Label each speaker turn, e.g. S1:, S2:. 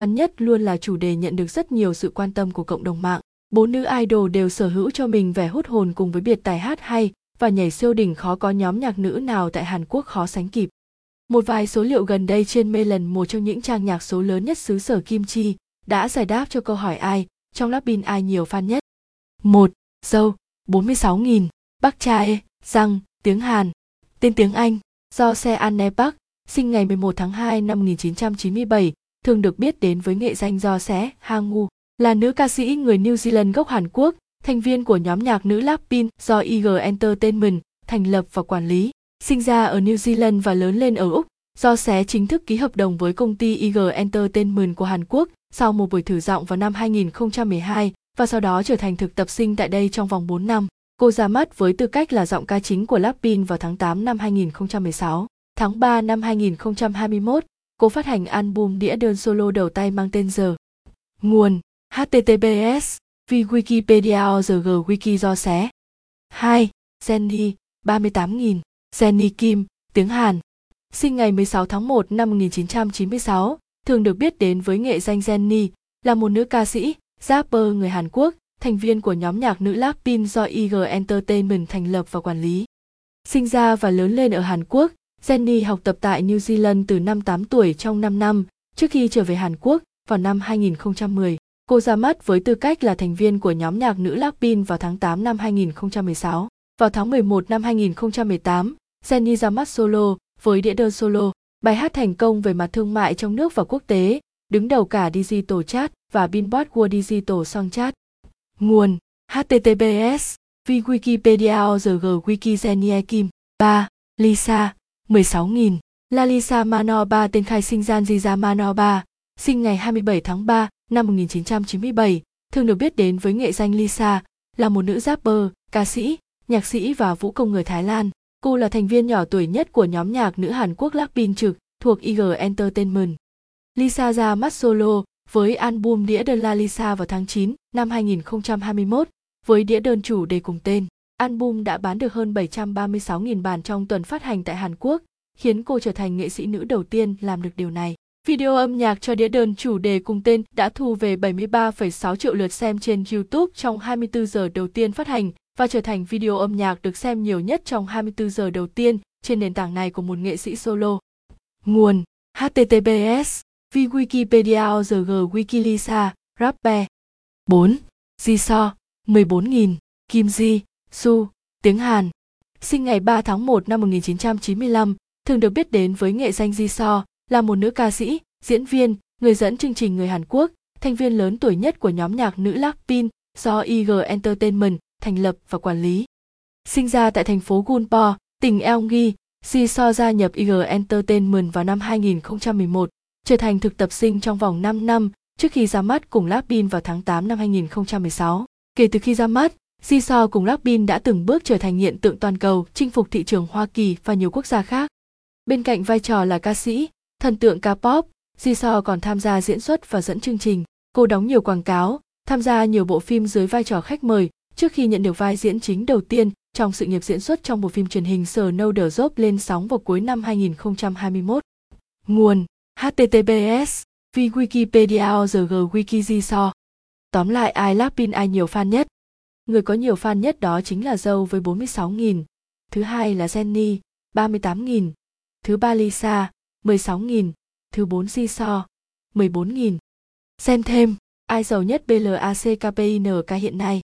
S1: Ngắn nhất luôn là chủ đề nhận được rất nhiều sự quan tâm của cộng đồng mạng. Bốn nữ idol đều sở hữu cho mình vẻ hút hồn cùng với biệt tài hát hay và nhảy siêu đỉnh khó có nhóm nhạc nữ nào tại Hàn Quốc khó sánh kịp. Một vài số liệu gần đây trên Melon, một trong những trang nhạc số lớn nhất xứ sở Kim Chi, đã giải đáp cho câu hỏi ai, trong Lapin ai nhiều fan nhất. 1. Dâu, 46.000, Bắc Chae, Răng, tiếng Hàn, tên tiếng Anh, do Se Anne Park, sinh ngày 11 tháng 2 năm 1997, thường được biết đến với nghệ danh do Se Hangu, là nữ ca sĩ người New Zealand gốc Hàn Quốc, thành viên của nhóm nhạc nữ Lapin do IG Entertainment thành lập và quản lý. Sinh ra ở New Zealand và lớn lên ở Úc, do Xé chính thức ký hợp đồng với công ty IG Entertainment của Hàn Quốc sau một buổi thử giọng vào năm 2012 và sau đó trở thành thực tập sinh tại đây trong vòng 4 năm. Cô ra mắt với tư cách là giọng ca chính của Lapin vào tháng 8 năm 2016. Tháng 3 năm 2021, cô phát hành album đĩa đơn solo đầu tay mang tên Giờ. Nguồn https vì Wikipedia ORG Wiki do xé. 2. Jenny, 38.000. Jenny Kim, tiếng Hàn. Sinh ngày 16 tháng 1 năm 1996, thường được biết đến với nghệ danh Jenny, là một nữ ca sĩ, rapper người Hàn Quốc, thành viên của nhóm nhạc nữ Lapin do IG Entertainment thành lập và quản lý. Sinh ra và lớn lên ở Hàn Quốc, Jenny học tập tại New Zealand từ năm 8 tuổi trong 5 năm, trước khi trở về Hàn Quốc vào năm 2010. Cô ra mắt với tư cách là thành viên của nhóm nhạc nữ Blackpink vào tháng 8 năm 2016. Vào tháng 11 năm 2018, Jenny ra mắt solo với đĩa đơn solo, bài hát thành công về mặt thương mại trong nước và quốc tế, đứng đầu cả Digital Chart và Billboard World Digital Song Chart. Nguồn https vì Wikipedia org Wiki Jenny Kim 3. Lisa 16.000 Lalisa Manoba tên khai sinh Janjiza Manoba, sinh ngày 27 tháng 3 năm 1997, thường được biết đến với nghệ danh Lisa, là một nữ rapper, ca sĩ, nhạc sĩ và vũ công người Thái Lan. Cô là thành viên nhỏ tuổi nhất của nhóm nhạc nữ Hàn Quốc Blackpink trực thuộc IG Entertainment. Lisa ra mắt solo với album đĩa đơn La Lisa vào tháng 9 năm 2021 với đĩa đơn chủ đề cùng tên. Album đã bán được hơn 736.000 bản trong tuần phát hành tại Hàn Quốc, khiến cô trở thành nghệ sĩ nữ đầu tiên làm được điều này. Video âm nhạc cho đĩa đơn chủ đề cùng tên đã thu về 73,6 triệu lượt xem trên YouTube trong 24 giờ đầu tiên phát hành và trở thành video âm nhạc được xem nhiều nhất trong 24 giờ đầu tiên trên nền tảng này của một nghệ sĩ solo. Nguồn https vi Wikipedia org Wikilisa Rapper 4. Jisoo 14.000 Kim Ji Su tiếng Hàn sinh ngày 3 tháng 1 năm 1995 thường được biết đến với nghệ danh Jisoo là một nữ ca sĩ, diễn viên, người dẫn chương trình người Hàn Quốc, thành viên lớn tuổi nhất của nhóm nhạc nữ Blackpink do IG Entertainment thành lập và quản lý. Sinh ra tại thành phố Gunpo, tỉnh Eonggi, Jisoo gia nhập IG Entertainment vào năm 2011, trở thành thực tập sinh trong vòng 5 năm trước khi ra mắt cùng Blackpink vào tháng 8 năm 2016. Kể từ khi ra mắt, Jisoo cùng Blackpink đã từng bước trở thành hiện tượng toàn cầu, chinh phục thị trường Hoa Kỳ và nhiều quốc gia khác. Bên cạnh vai trò là ca sĩ, thần tượng K-pop, Jisoo còn tham gia diễn xuất và dẫn chương trình. Cô đóng nhiều quảng cáo, tham gia nhiều bộ phim dưới vai trò khách mời trước khi nhận được vai diễn chính đầu tiên trong sự nghiệp diễn xuất trong bộ phim truyền hình Snowder Job lên sóng vào cuối năm 2021. Nguồn https vì Wikipedia org Wiki Jisoo. Tóm lại ai Lapin ai nhiều fan nhất? Người có nhiều fan nhất đó chính là dâu với 46.000, thứ hai là Jenny, 38.000, thứ ba Lisa, 16.000, thứ bốn Jisoo, 14.000. Xem thêm, ai giàu nhất BLACKPINK hiện nay?